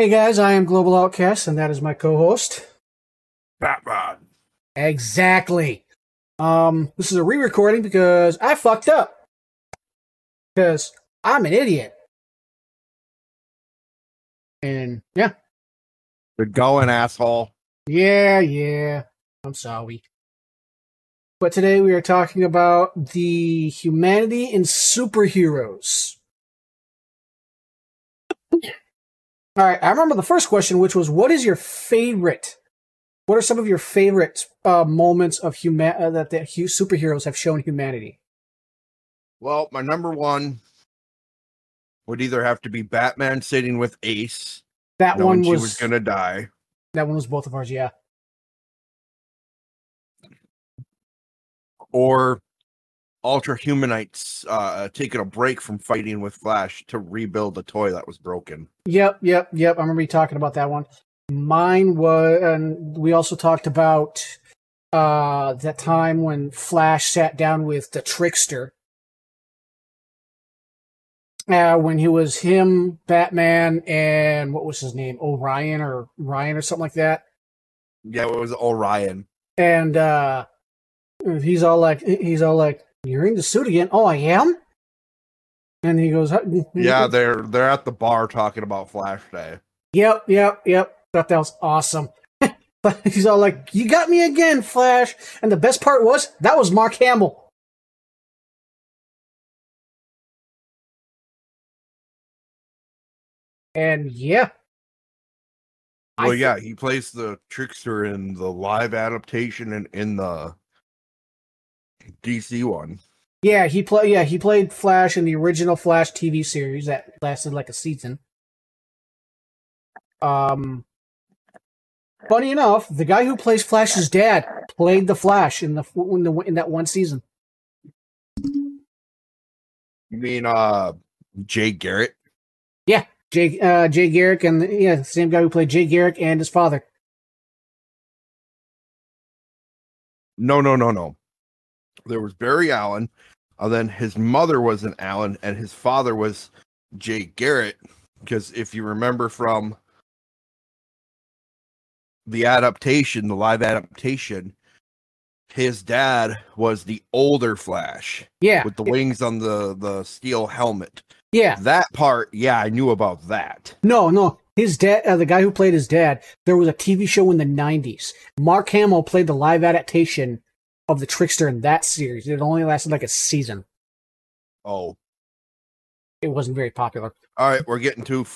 Hey guys, I am Global Outcast, and that is my co-host. Batman. Exactly. Um, this is a re-recording because I fucked up. Because I'm an idiot. And yeah, Good going, asshole. yeah, yeah. I'm sorry. But today we are talking about the humanity in superheroes. All right, I remember the first question, which was, "What is your favorite? What are some of your favorite uh, moments of human uh, that the hu- superheroes have shown humanity?" Well, my number one would either have to be Batman sitting with Ace, That one she was, was gonna die, that one was both of ours. Yeah, or Ultra Humanites uh, taking a break from fighting with Flash to rebuild a toy that was broken. yep, yep, yep. I remember you talking about that one. Mine was, and we also talked about uh that time when Flash sat down with the Trickster. Uh, when he was him, Batman, and what was his name, Orion or Ryan or something like that. Yeah, it was Orion. And uh he's all like, he's all like, "You're in the suit again." Oh, I am. And he goes, Yeah, they're they're at the bar talking about Flash Day. Yep, yep, yep. Thought that was awesome. but he's all like, "You got me again, Flash." And the best part was that was Mark Hamill. And yeah, Well, thi- yeah, he plays the trickster in the live adaptation and in the DC one. yeah, he play yeah he played Flash in the original Flash TV series that lasted like a season. Um, funny enough, the guy who plays Flash's dad played the Flash in the in the in that one season. You mean uh Jay Garrett? Yeah, Jay uh, Jay Garrick and yeah, same guy who played Jay Garrick and his father. No, no, no, no. There was Barry Allen, and then his mother was an Allen, and his father was Jay Garrett. Because if you remember from the adaptation, the live adaptation, his dad was the older Flash Yeah, with the wings on the the steel helmet. yeah. That part, yeah, I knew about that. No, no. His dad, uh, the guy who played his dad, there was a TV show in the '90s. Mark Hamill played the live adaptation of the Trickster in that series. It only lasted like a season. Oh, It wasn't very popular. all right, we're getting to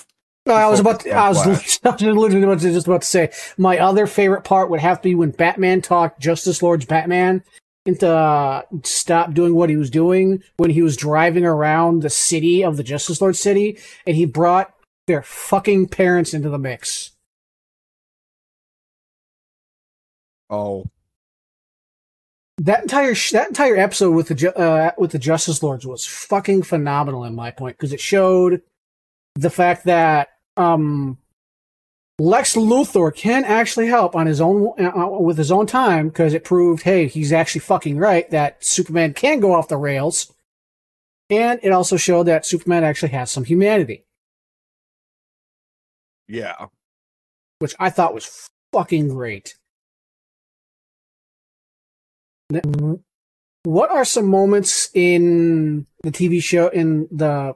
Uh, I was about. To, I was literally about to, just about to say my other favorite part would have to be when Batman talked Justice Lord's Batman into uh, stop doing what he was doing when he was driving around the city of the Justice Lord city, and he brought their fucking parents into the mix. oh That entire sh- that entire episode with the Ju- uh, with the Justice Lords was fucking phenomenal in my point because it showed the fact that um, Lex Luthor can actually help on his own uh, with his own time because it proved hey he's actually fucking right that Superman can go off the rails, and it also showed that Superman actually has some humanity, yeah. which I thought was fucking great. What are some moments in the TV show in the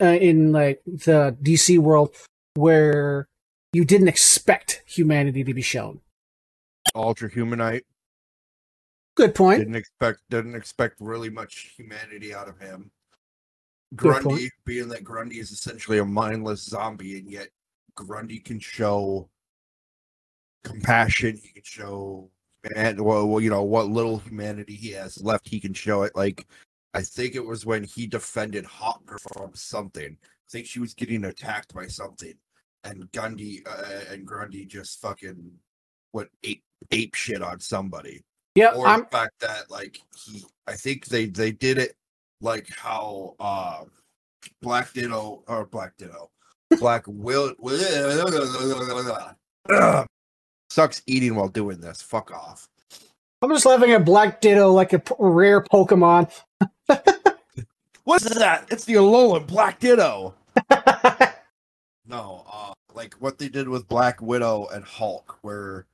uh, in like the DC world where you didn't expect humanity to be shown? Ultra Humanite. Good point. Didn't expect didn't expect really much humanity out of him. Grundy, being that Grundy is essentially a mindless zombie, and yet Grundy can show compassion. He can show and well, well, you know what little humanity he has left. He can show it. Like I think it was when he defended Hawk Girl from something. I think she was getting attacked by something, and Gundy uh, and Grundy just fucking went ape ape shit on somebody Yeah, or I'm the fact that like he i think they they did it like how uh black ditto or black ditto black will. sucks eating while doing this fuck off I'm just laughing at Black Ditto like a p- rare Pokemon. what's that it's the alolan black ditto no uh like what they did with Black Widow and Hulk, where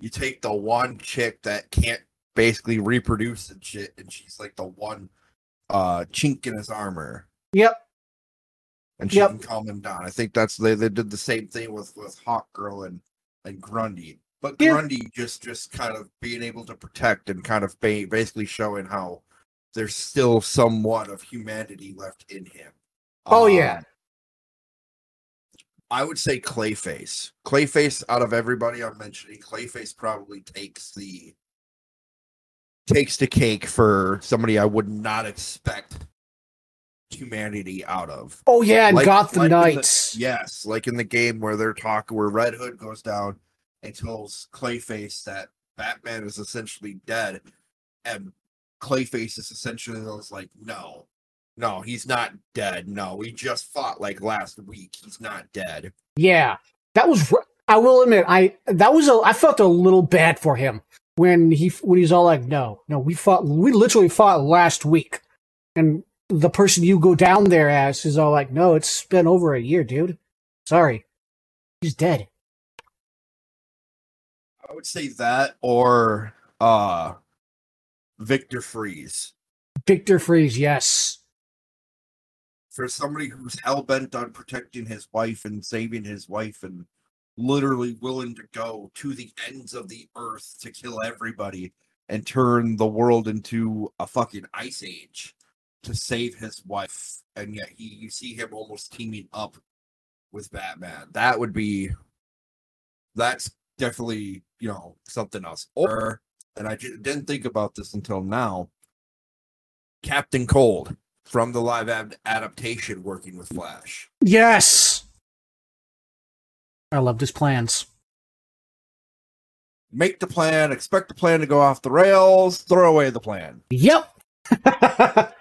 you take the one chick that can't basically reproduce and shit, and she's like the one uh chink in his armor, Yep. and she Yep. can calm him down. I think that's they they did the same thing with with Hawk Girl and and Grundy, but Yeah. Grundy just just kind of being able to protect and kind of ba- basically showing how there's still somewhat of humanity left in him. Oh, Um, yeah. I would say Clayface. Clayface out of everybody I'm mentioning, Clayface probably takes the takes the cake for somebody I would not expect humanity out of. Oh yeah, and Like- Gotham like in the- Knights. Yes, like in the game where they're talking where Red Hood goes down and tells Clayface that Batman is essentially dead, and Clayface is essentially like, no, no, he's not dead. No, we just fought like last week. He's not dead. Yeah, that was. I will admit, I that was a. I felt a little bad for him when he when he's all like, "No, no, we fought. We literally fought last week," and the person you go down there as is all like, "No, it's been over a year, dude. Sorry, he's dead." I would say that or uh Victor Fries. Victor Fries, yes, For somebody who's hell bent on protecting his wife and saving his wife and literally willing to go to the ends of the earth to kill everybody and turn the world into a fucking ice age to save his wife. And yet he you see him almost teaming up with Batman. That would be that's definitely, you know, something else. Or and I didn't think about this until now. Captain Cold from the live ad- adaptation working with Flash. yes. I loved his plans. Make the plan, expect the plan to go off the rails, throw away the plan. Yep.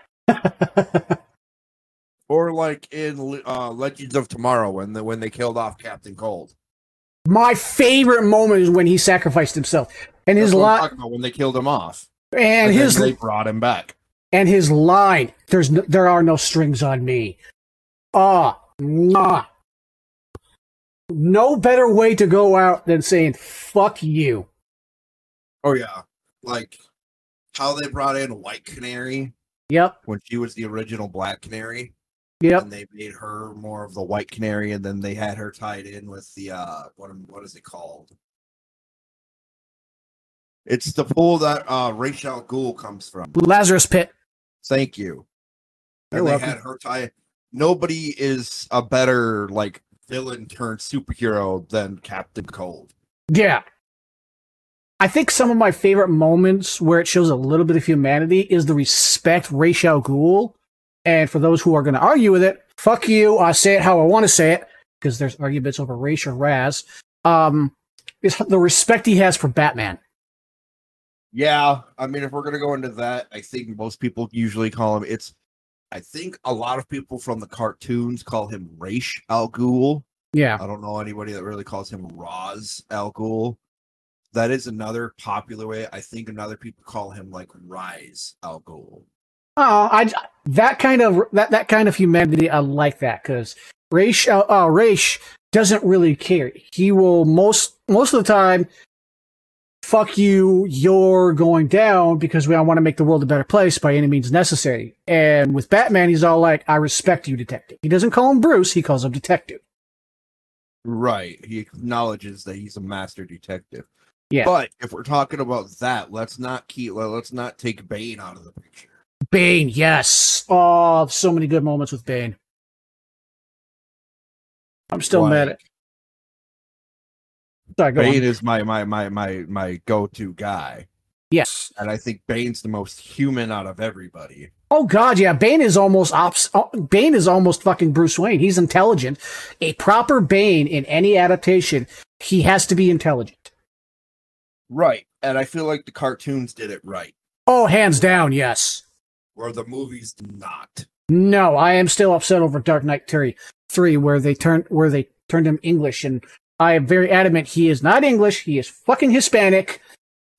Or like in uh, Legends of Tomorrow when the, when they killed off Captain Cold. My favorite moment is when he sacrificed himself, and his That's what I'm line, talking about when they killed him off. and And, his they brought him back. and his line there's no, there are no strings on me ah mwah. no better way to go out than saying fuck you Oh yeah. Like how they brought in White Canary yep when she was the original Black Canary. Yep. and they made her more of the white canary and then they had her tied in with the uh what what is it called? It's the pool that uh Raish Al Ghul comes from. Lazarus pit. Thank you. You're and they welcome. had her tie nobody is a better like villain turned superhero than Captain Cold. Yeah. I think some of my favorite moments where it shows a little bit of humanity is the respect Raish Al Ghul and for those who are going to argue with it fuck you i say it how i want to say it because there's arguments over race or raz um is the respect he has for batman yeah I mean if we're gonna go into that I think most people usually call him it's I think a lot of people from the cartoons call him Raish Al Ghul yeah I don't know anybody that really calls him Roz Al Ghul. That is another popular way. I think another people call him like Rise Al Ghul. Oh, I that kind of that that kind of humanity. I like that because Raish uh, uh, Raish doesn't really care. He will most most of the time. Fuck you! You're going down because we want to make the world a better place by any means necessary. And with Batman, he's all like, "I respect you, detective." He doesn't call him Bruce; he calls him detective. Right. He acknowledges that he's a master detective. Yeah. But if we're talking about that, let's not keep let's not take Bane out of the picture. Bane, yes. Oh, so many good moments with Bane. I'm still mad at. Sorry, go Bane on. is my my my my my go-to guy. Yes. And I think Bane's the most human out of everybody. Oh God, yeah. Bane is almost ops. oh, Bane is almost fucking Bruce Wayne. He's intelligent. A proper Bane in any adaptation, he has to be intelligent. Right. And I feel like the cartoons did it right. Oh, hands down, yes. Where the movies not. No, I am still upset over Dark Knight 3, 3 where they turned where they turned him English, and I am very adamant he is not English. He is fucking Hispanic,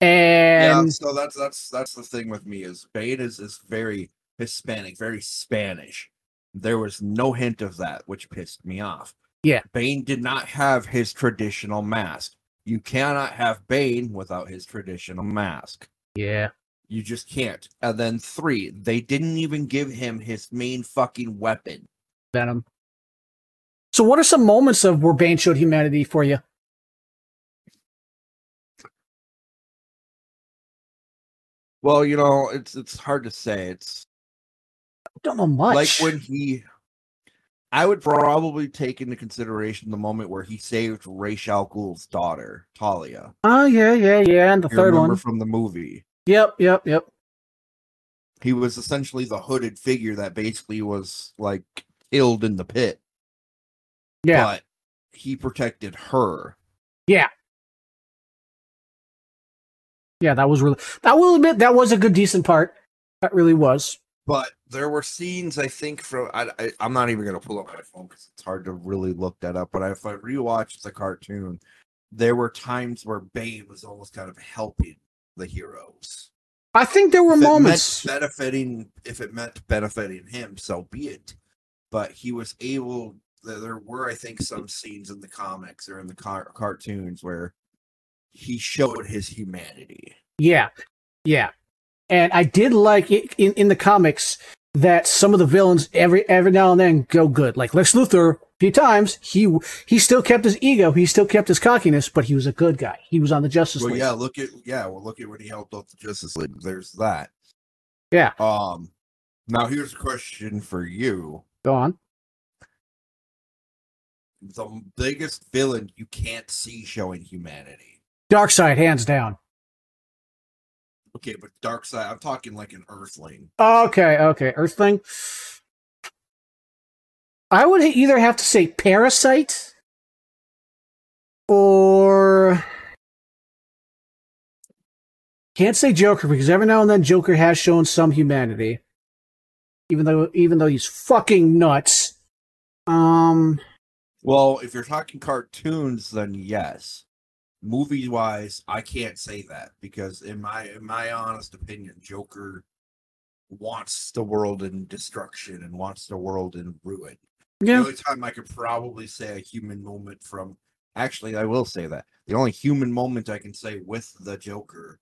And yeah, so that's that's that's the thing with me is Bane is is very Hispanic, very Spanish. There was no hint of that, which pissed me off. Yeah. Bane did not have his traditional mask. You cannot have Bane without his traditional mask. Yeah. You just can't. And then three, they didn't even give him his main fucking weapon. Venom. So, what are some moments of where Bane showed humanity for you? Well, you know, it's it's hard to say. It's I don't know much. like when he I would probably take into consideration the moment where he saved Ra's al Ghul's daughter, Talia. oh yeah, yeah, yeah, and the You third remember one. from the movie. Yep, yep, yep. He was essentially the hooded figure that basically was like killed in the pit. Yeah, But he protected her. yeah, Yeah, that was really. I will admit that was a good, decent part. That really was. But there were scenes, I think, from I, I I'm not even gonna pull up my phone because it's hard to really look that up. But if I rewatch the cartoon, there were times where Bane was almost kind of helping the heroes. I think there were If moments. benefiting, if it meant benefiting him, so be it. But he was able. There were, I think, some scenes in the comics or in the car- cartoons where he showed his humanity. Yeah, yeah, and I did like it in in the comics that some of the villains every every now and then go good. Like Lex Luthor, few times he he still kept his ego, he still kept his cockiness, but he was a good guy. He was on the Justice Well, League. yeah, look at yeah, well, look at what he helped out the Justice League. There's that. Yeah. Um. Now here's a question for you: Go on. the biggest villain you can't see showing humanity. Darkseid, hands down. Okay, but Darkseid, I'm talking like an Earthling. Okay, okay. Earthling. I would either have to say Parasite or can't say Joker because every now and then Joker has shown some humanity, even though even though he's fucking nuts. Um, Well, if you're talking cartoons, then yes. Movie wise, I can't say that because in my in my honest opinion, Joker wants the world in destruction and wants the world in ruin. The only time I could probably say a human moment from actually I will say that. The only human moment I can say with the Joker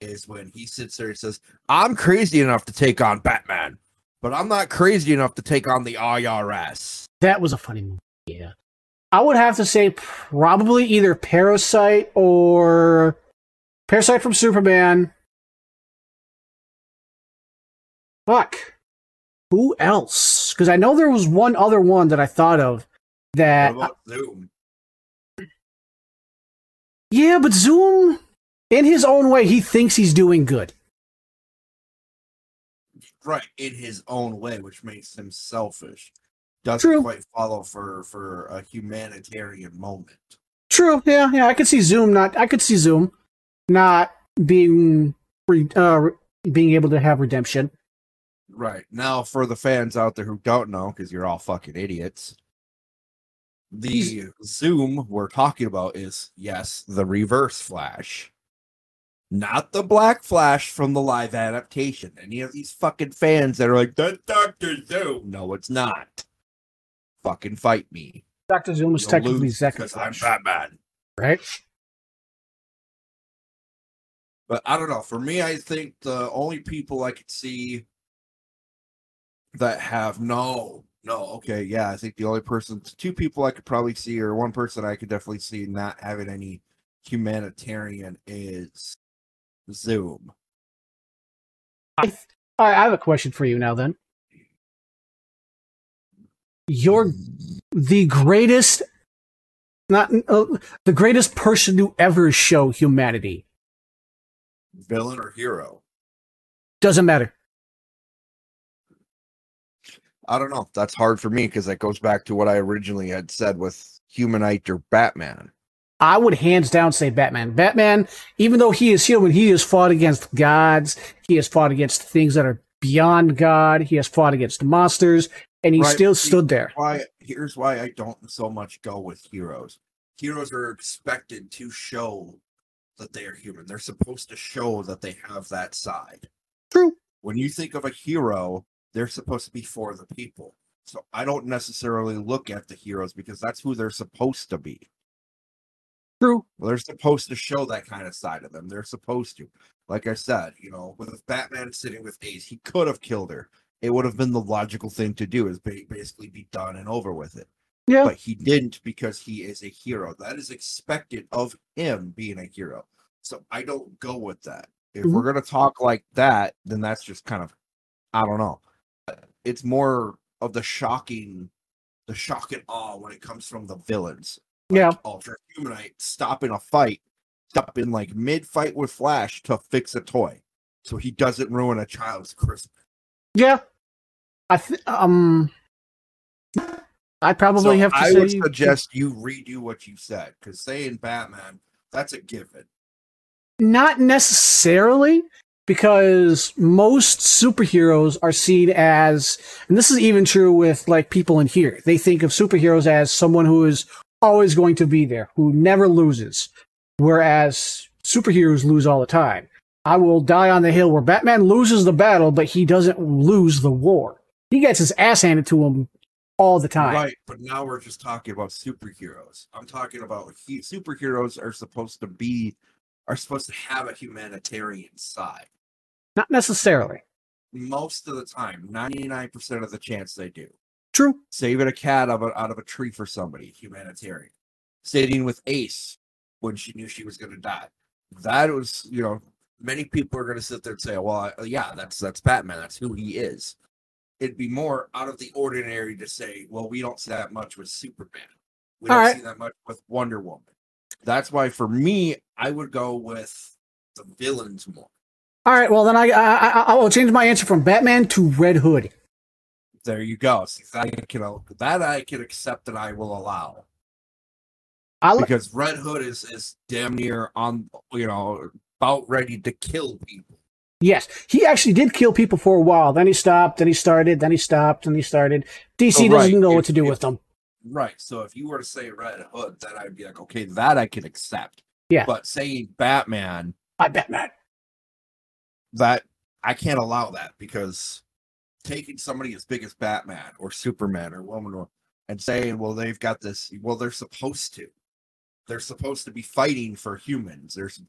is when he sits there and says, I'm crazy enough to take on Batman, but I'm not crazy enough to take on the IRS. that was a funny movie. Yeah, I would have to say probably either Parasite or Parasite from Superman. Fuck. Who else? Because I know there was one other one that I thought of that. What about Zoom? yeah, but Zoom, in his own way, he thinks he's doing good. Right, in his own way, which makes him selfish. Doesn't True. quite follow for for a humanitarian moment. True. Yeah, yeah. I could see Zoom not. I could see Zoom not being re, uh, being able to have redemption. Right. Now, for the fans out there who don't know, because you're all fucking idiots, the Zoom we're talking about is, yes, the reverse flash. Not the black flash from the live adaptation. Any of these fucking fans that are like, that's Dr. Zoom. No, it's not. Fucking fight me. Doctor Zoom is technically lose because I'm Batman. right? But I don't know. For me, I think the only people I could see that have no, no, okay, yeah, I think the only person, two people I could probably see, or one person I could definitely see not having any humanitarian is Zoom. Right, I have a question for you now. Then you're the greatest, not uh, the greatest person to ever show humanity. Villain or hero? Doesn't matter. I don't know. That's hard for me because that goes back to what I originally had said with Humanite or Batman. I would hands down say Batman. Batman, even though he is human, he has fought against gods. He has fought against things that are beyond God. He has fought against monsters, and he Right, still stood there. why here's why I don't so much go with heroes. Heroes are expected to show that they are human. They're supposed to show that they have that side. True. When you think of a hero, they're supposed to be for the people. So I don't necessarily look at the heroes because that's who they're supposed to be. True. Well, they're supposed to show that kind of side of them. They're supposed to. Like I said, you know, with Batman sitting with Ace, he could have killed her. It would have been the logical thing to do, is basically be done and over with it. Yeah. But he didn't because he is a hero. That is expected of him being a hero. So I don't go with that. If Mhm. we're gonna talk like that, then that's just kind of, I don't know. It's more of the shocking, the shock and awe when it comes from the villains. Yeah. Ultra Humanite stopping a fight, stopping like mid fight with Flash to fix a toy, so he doesn't ruin a child's Christmas. Yeah. I th- um I probably So have to I would suggest you redo what you said because saying Batman, that's a given. not necessarily because most superheroes are seen as and this is even true with like people in here. They think of superheroes as someone who is always going to be there, who never loses. Whereas superheroes lose all the time. I will die on the hill where Batman loses the battle, but he doesn't lose the war. He gets his ass handed to him all the time. Right, but now we're just talking about superheroes. I'm talking about he, superheroes are supposed to be are supposed to have a humanitarian side. Not necessarily. Most of the time, 99% of the chance they do. True. Saving a cat out of a, out of a tree for somebody, humanitarian. Sitting with Ace when she knew she was going to die. That was, you know, many people are going to sit there and say, "Well, I- uh, yeah, that's that's Batman. That's who he is." It'd be more out of the ordinary to say, "Well, we don't see that much with Superman. We All don't right. see that much with Wonder Woman." That's why, for me, I would go with the villains more. All right. Well, then I I, I will change my answer from Batman to Red Hood. There you go. See, that I can that I can accept and I will allow. I li- because Red Hood is is damn near on you know about ready to kill people. yes, he actually did kill people for a while. Then he stopped. Then he started. Then he stopped. Then he started. DC Oh, doesn't right. know what to do if- with them. Right. So if you were to say Red Hood, then I'd be like, okay, that I can accept. Yeah. But saying Batman, I Batman. that I can't allow that because taking somebody as big as Batman or Superman or Woman or and saying, well, they've got this. Well, they're supposed to. They're supposed to be fighting for humans. There's,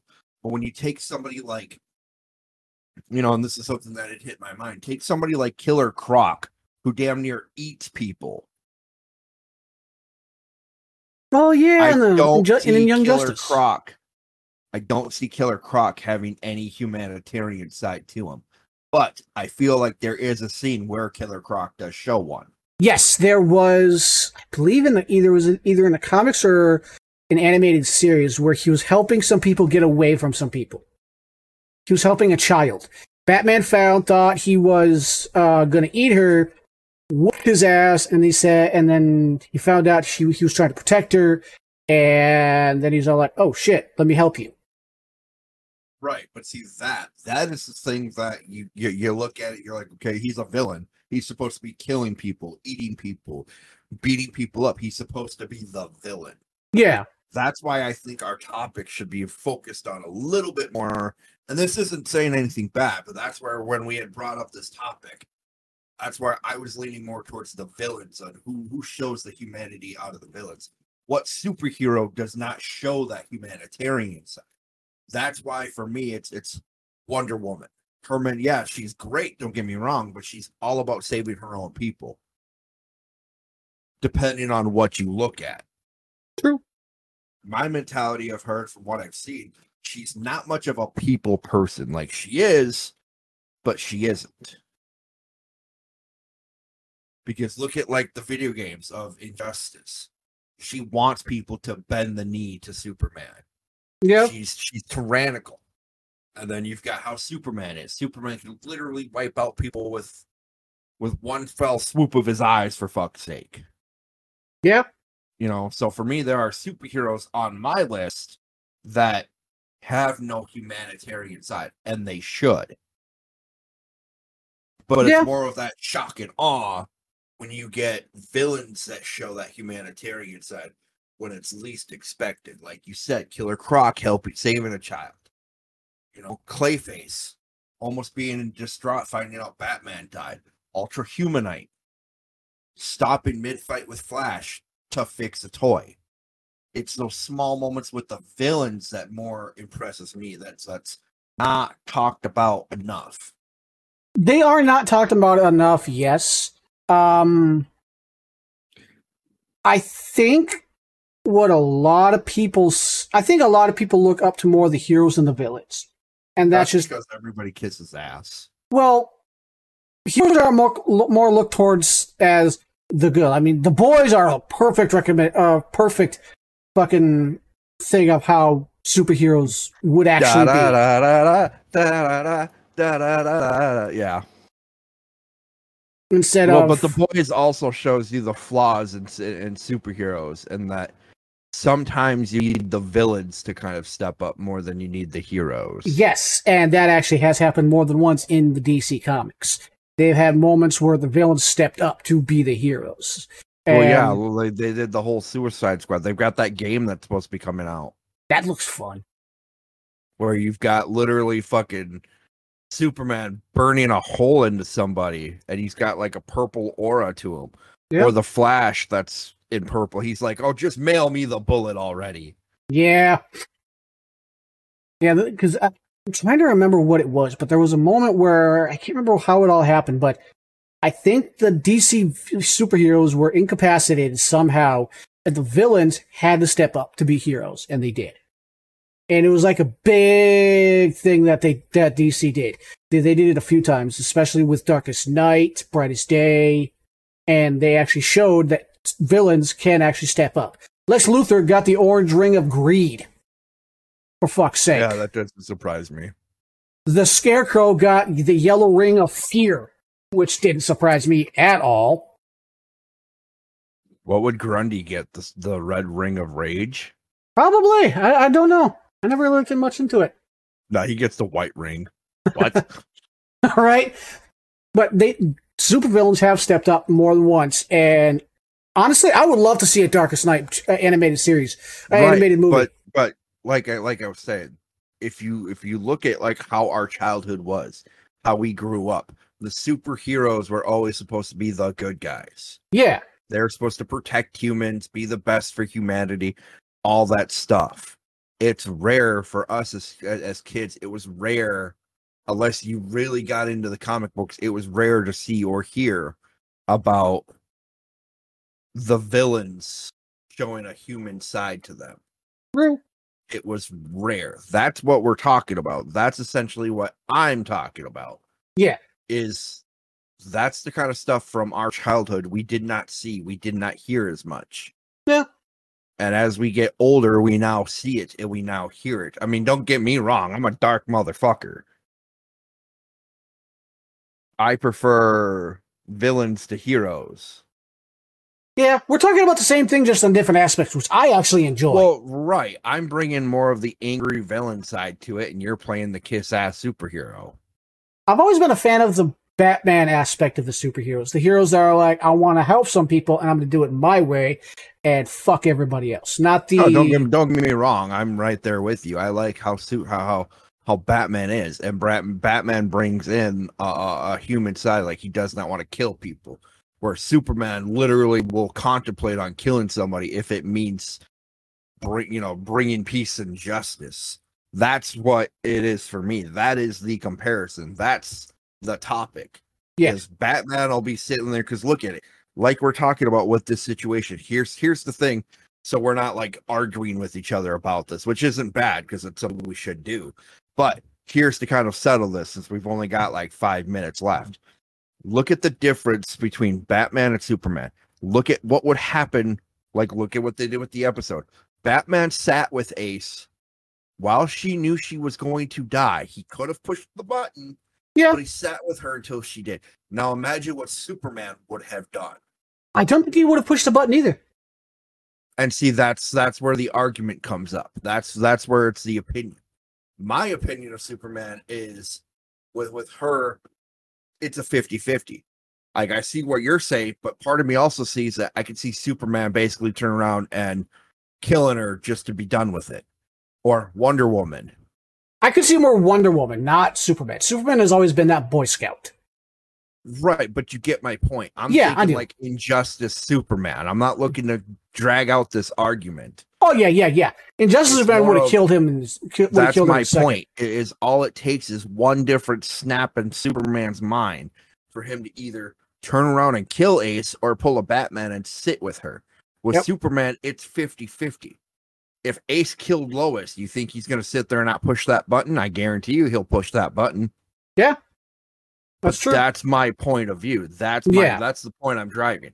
but when you take somebody like, you know, and this is something that had hit my mind. Take somebody like Killer Croc, who damn near eats people. Oh yeah, I and don't Ju- see in Young Killer Justice. Croc. I don't see Killer Croc having any humanitarian side to him. But I feel like there is a scene where Killer Croc does show one. Yes, there was. I believe in the either was it either in the comics or an animated series where he was helping some people get away from some people. He was helping a child. Batman found thought he was uh, gonna eat her, whooped his ass, and he said, and then he found out she he was trying to protect her, and then he's all like, "Oh shit, let me help you." Right, but see that that is the thing that you, you you look at it, you're like, okay, he's a villain. He's supposed to be killing people, eating people, beating people up. He's supposed to be the villain. Yeah, That's why I think our topic should be focused on a little bit more. And this isn't saying anything bad, but that's where when we had brought up this topic, that's where I was leaning more towards the villains and who who shows the humanity out of the villains. What superhero does not show that humanitarian side? That's why for me it's it's Wonder Woman. Herman, yeah, she's great, don't get me wrong, but she's all about saving her own people. Depending on what you look at true. my mentality of her from what I've seen, she's not much of a people person. Like she is, but she isn't. Because look at like the video games of Injustice. She wants people to bend the knee to Superman. Yeah, She's she's tyrannical. And then you've got how Superman is. Superman can literally wipe out people with with one fell swoop of his eyes for fuck's sake. yeah. You know, so for me, there are superheroes on my list that have no humanitarian side, and they should. But Yeah. it's more of that shock and awe when you get villains that show that humanitarian side when it's least expected. Like you said, Killer Croc helping saving a child. You know, Clayface almost being distraught finding out Batman died. Ultra Humanite stopping mid fight with Flash to fix a toy. It's those small moments with the villains that more impresses me. That's that's not talked about enough. They are not talked about enough, yes. Um I think what a lot of people, I think a lot of people look up to more the heroes than the villains. And that's, just because everybody kisses ass. well heroes are more more looked towards as the good. I mean, the boys are a perfect recommend uh perfect fucking thing of how superheroes would actually be. Da-da-da-da-da, da-da-da, da-da-da-da-da. Yeah. Instead Well, of but the boys also shows you the flaws in, in superheroes and that sometimes you need the villains to kind of step up more than you need the heroes. Yes, and that actually has happened more than once in the DC comics. They've had moments where the villains stepped up to be the heroes. Well, yeah, well, they, they did the whole Suicide Squad. They've got that game that's supposed to be coming out that looks fun. where you've got literally fucking Superman burning a hole into somebody and he's got like a purple aura to him. Or the Flash that's in purple. He's like, oh, just mail me the bullet already. Yeah, yeah, because I'm trying to remember what it was, but there was a moment where I can't remember how it all happened, but I think the DC superheroes were incapacitated somehow, and the villains had to step up to be heroes, and they did. And it was like a big thing that they that DC did. They, they did it a few times, especially with Darkest Night, Brightest Day, and they actually showed that villains can actually step up. Lex Luthor got the orange ring of greed. For fuck's sake. Yeah, that doesn't surprise me. The Scarecrow got the yellow ring of fear, which didn't surprise me at all. What would Grundy get? The, the red ring of rage? Probably. I, I don't know. I never looked much into it. No, he gets the white ring. What? All right. But they supervillains have stepped up more than once, and honestly, I would love to see a Darkest Night uh, animated series, uh, Right, animated movie. But but like I like I was saying, if you if you look at like how our childhood was, how we grew up, the superheroes were always supposed to be the good guys. yeah, They're supposed to protect humans, be the best for humanity, all that stuff. It's rare for us as as kids. It was rare, unless you really got into the comic books. It was rare to see or hear about the villains showing a human side to them. It was rare. That's what we're talking about. That's essentially what I'm talking about. Yeah. Is that's the kind of stuff from our childhood we did not see, we did not hear as much. Yeah. And as we get older, we now see it and we now hear it. I mean, don't get me wrong, I'm a dark motherfucker. I prefer villains to heroes. yeah. We're talking about the same thing, just on different aspects, which I actually enjoy. Well, right. I'm bringing more of the angry villain side to it, and you're playing the kiss ass superhero. I've always been a fan of the Batman aspect of the superheroes. The heroes that are like, I want to help some people, and I'm going to do it my way, and fuck everybody else. Not the No, don't get don't get me wrong. I'm right there with you. I like how suit how how how Batman is, and Batman brings in a, a, a human side. Like he does not want to kill people. Where Superman literally will contemplate on killing somebody if it means bring you know bringing peace and justice. That's what it is for me. That is the comparison. That's the topic. Yeah. Is Batman will be sitting there because look at it. Like we're talking about with this situation. Here's here's the thing. So we're not like arguing with each other about this, which isn't bad because it's something we should do. But here's to kind of settle this since we've only got like five minutes left. Look at the difference between Batman and Superman. Look at what would happen. Like, look at what they did with the episode. Batman sat with Ace while she knew she was going to die. He could have pushed the button, Yeah. but he sat with her until she did. Now imagine what Superman would have done. I don't think he would have pushed the button either. and see that's that's where the argument comes up that's that's where it's the opinion my opinion of superman is with with her it's a 50-50 like i see what you're saying but part of me also sees that i can see superman basically turn around and killing her just to be done with it or wonder woman I could see more Wonder Woman, not Superman. Superman has always been that Boy Scout. Right, but you get my point. I'm Yeah, thinking like Injustice Superman. I'm not looking to drag out this argument. Oh yeah, yeah, yeah. Injustice Superman would have killed him. In, his- That's killed my point. It is all it takes is one different snap in Superman's mind for him to either turn around and kill Ace or pull a Batman and sit with her. With Yep. Superman, it's 50-50. If Ace killed Lois, you think he's going to sit there and not push that button? I guarantee you he'll push that button. Yeah. That's true. That's my point of view. That's my Yeah. that's the point I'm driving.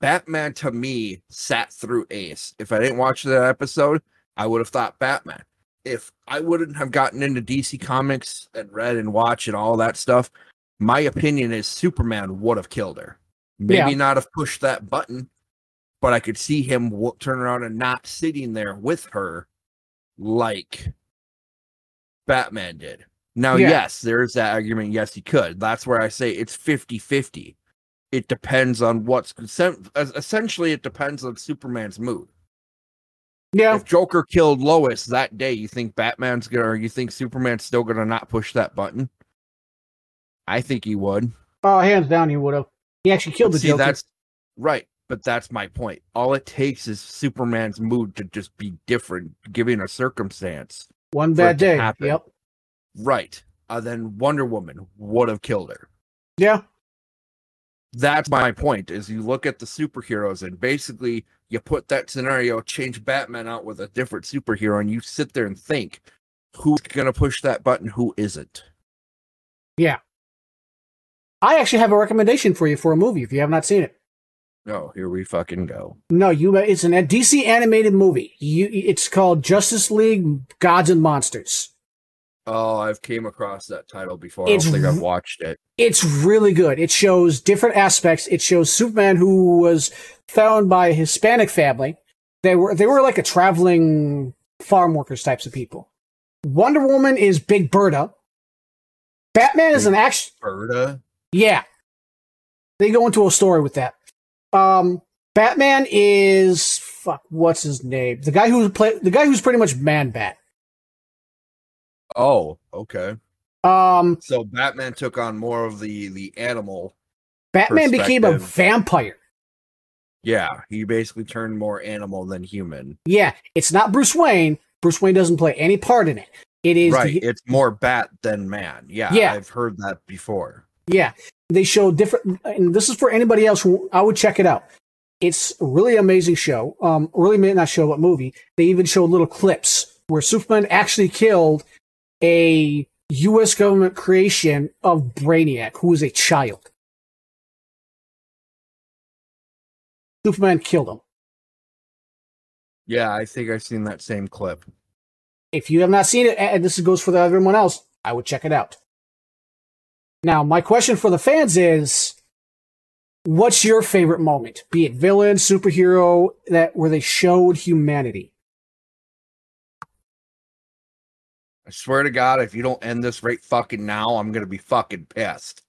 Batman to me sat through Ace. If I didn't watch that episode, I would have thought Batman. If I wouldn't have gotten into DC Comics and read and watch and all that stuff, my opinion is Superman would have killed her. Maybe Yeah. not have pushed that button, but I could see him w- turn around and not sitting there with her like Batman did. Now, Yeah. yes, there's that argument. Yes, he could. That's where I say it's 50 50. It depends on what's essen- essentially, it depends on Superman's mood. yeah, If Joker killed Lois that day, you think Batman's gonna, or you think Superman's still gonna not push that button? I think he would. oh, hands down, he would have. He actually killed the See, Joker. that's right, but that's my point. All it takes is Superman's mood to just be different, given a circumstance. One bad day. Yep. Right. Uh, then Wonder Woman would have killed her. Yeah. That's my point. Is you look at the superheroes and basically you put that scenario, change Batman out with a different superhero, and you sit there and think, who's gonna push that button? Who isn't? Yeah. I actually have a recommendation for you for a movie if you have not seen it. Oh, here we fucking go. No, you. It's an a DC animated movie. You. It's called Justice League: Gods and Monsters. Oh, I've came across that title before. It's I don't think I've watched it. It's really good. It shows different aspects. It shows Superman who was found by a Hispanic family. They were they were like a traveling farm workers types of people. Wonder Woman is Big Berta. Batman is an action. Berta. Yeah. They go into a story with that. Um, Batman is fuck. What's his name? The guy who play the guy who's pretty much Man Bat. Oh, okay. Um, So Batman took on more of the the animal. Batman became a vampire. Yeah, he basically turned more animal than human. Yeah, it's not Bruce Wayne. Bruce Wayne doesn't play any part in it. It is right. the, It's more bat than man. Yeah, Yeah. I've heard that before. Yeah. They show different, and this is for anybody else who I would check it out. It's a really amazing show. Um, really may not show what movie. They even show little clips where Superman actually killed a U.S. government creation of Brainiac, who was a child. Superman killed him. Yeah, I think I've seen that same clip. If you have not seen it, and this goes for everyone else, I would check it out. Now, my question for the fans is, what's your favorite moment? Be it villain, superhero, that where they showed humanity. I swear to God, if you don't end this right fucking now, I'm gonna be fucking pissed.